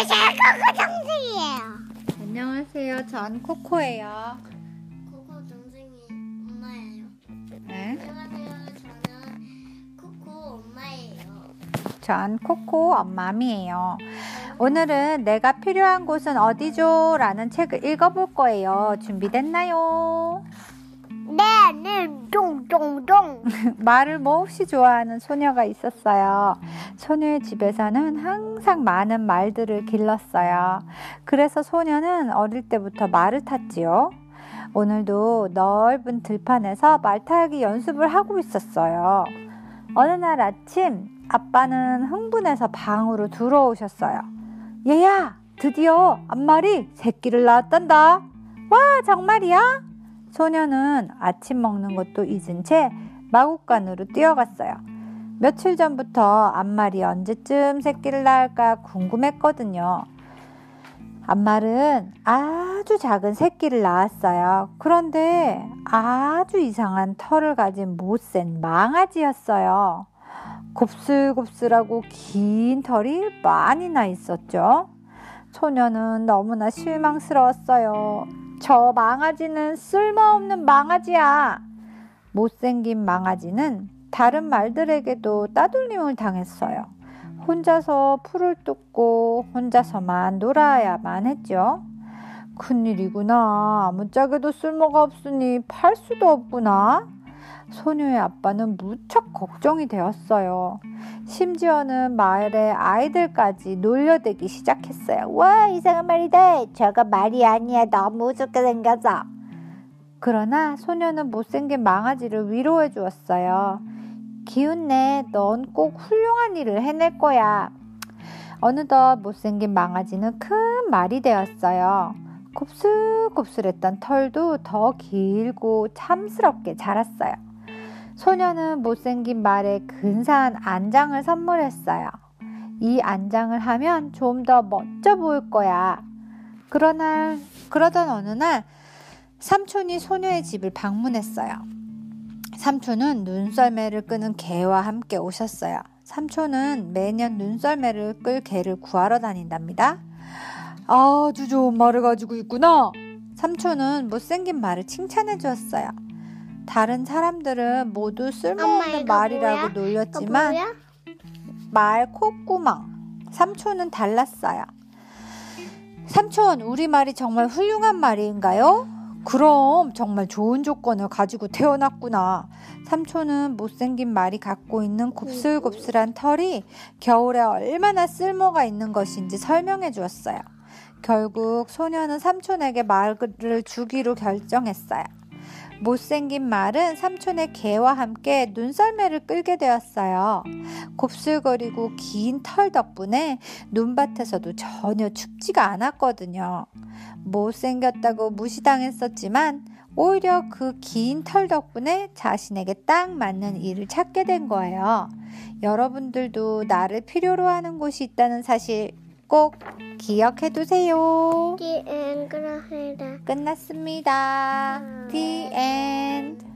코코 동생이에요. 안녕하세요. 전 코코예요. 코코 동생이 엄마예요. 네. 안녕하세요. 저는 코코 엄마예요. 전 코코 엄맘이에요. 오늘은 내가 필요한 곳은 어디죠? 라는 책을 읽어볼 거예요. 준비됐나요? 네, 네, 동동동. 말을 몹시 좋아하는 소녀가 있었어요. 소녀의 집에서는 항상 많은 말들을 길렀어요. 그래서 소녀는 어릴 때부터 말을 탔지요. 오늘도 넓은 들판에서 말 타기 연습을 하고 있었어요. 어느 날 아침 아빠는 흥분해서 방으로 들어오셨어요. 얘야, 드디어 앞말이 새끼를 낳았단다. 와, 정말이야? 소녀는 아침 먹는 것도 잊은 채 마구간으로 뛰어갔어요. 며칠 전부터 앞말이 언제쯤 새끼를 낳을까 궁금했거든요. 앞말은 아주 작은 새끼를 낳았어요. 그런데 아주 이상한 털을 가진 못센 망아지였어요. 곱슬곱슬하고 긴 털이 많이 나 있었죠. 소녀는 너무나 실망스러웠어요. 저 망아지는 쓸모없는 망아지야. 못생긴 망아지는 다른 말들에게도 따돌림을 당했어요. 혼자서 풀을 뜯고 혼자서만 놀아야만 했죠. 큰일이구나. 아무짝에도 쓸모가 없으니 팔 수도 없구나. 소녀의 아빠는 무척 걱정이 되었어요. 심지어는 마을의 아이들까지 놀려대기 시작했어요. 와, 이상한 말이다. 저거 말이 아니야. 너무 좋게 생겨서. 그러나 소녀는 못생긴 망아지를 위로해 주었어요. 기운내. 넌 꼭 훌륭한 일을 해낼 거야. 어느덧 못생긴 망아지는 큰 말이 되었어요. 곱슬곱슬했던 털도 더 길고 참스럽게 자랐어요. 소녀는 못생긴 말에 근사한 안장을 선물했어요. 이 안장을 하면 좀 더 멋져 보일 거야. 그러나, 그러던 어느 날, 삼촌이 소녀의 집을 방문했어요. 삼촌은 눈썰매를 끄는 개와 함께 오셨어요. 삼촌은 매년 눈썰매를 끌 개를 구하러 다닌답니다. 아주 좋은 말을 가지고 있구나. 삼촌은 못생긴 말을 칭찬해 주었어요. 다른 사람들은 모두 엄마, 쓸모없는 이거 말이라고 뭐야? 놀렸지만? 말 콧구멍. 삼촌은 달랐어요. 삼촌, 우리 말이 정말 훌륭한 말인가요? 그럼 정말 좋은 조건을 가지고 태어났구나. 삼촌은 못생긴 말이 갖고 있는 곱슬곱슬한 털이 겨울에 얼마나 쓸모가 있는 것인지 설명해 주었어요. 결국 소녀는 삼촌에게 말을 주기로 결정했어요. 못생긴 말은 삼촌의 개와 함께 눈썰매를 끌게 되었어요. 곱슬거리고 긴 털 덕분에 눈밭에서도 전혀 춥지가 않았거든요. 못생겼다고 무시당했었지만 오히려 그 긴 털 덕분에 자신에게 딱 맞는 일을 찾게 된 거예요. 여러분들도 나를 필요로 하는 곳이 있다는 사실 꼭 기억해 두세요. 띠엔 그라헬다. 끝났습니다. The end.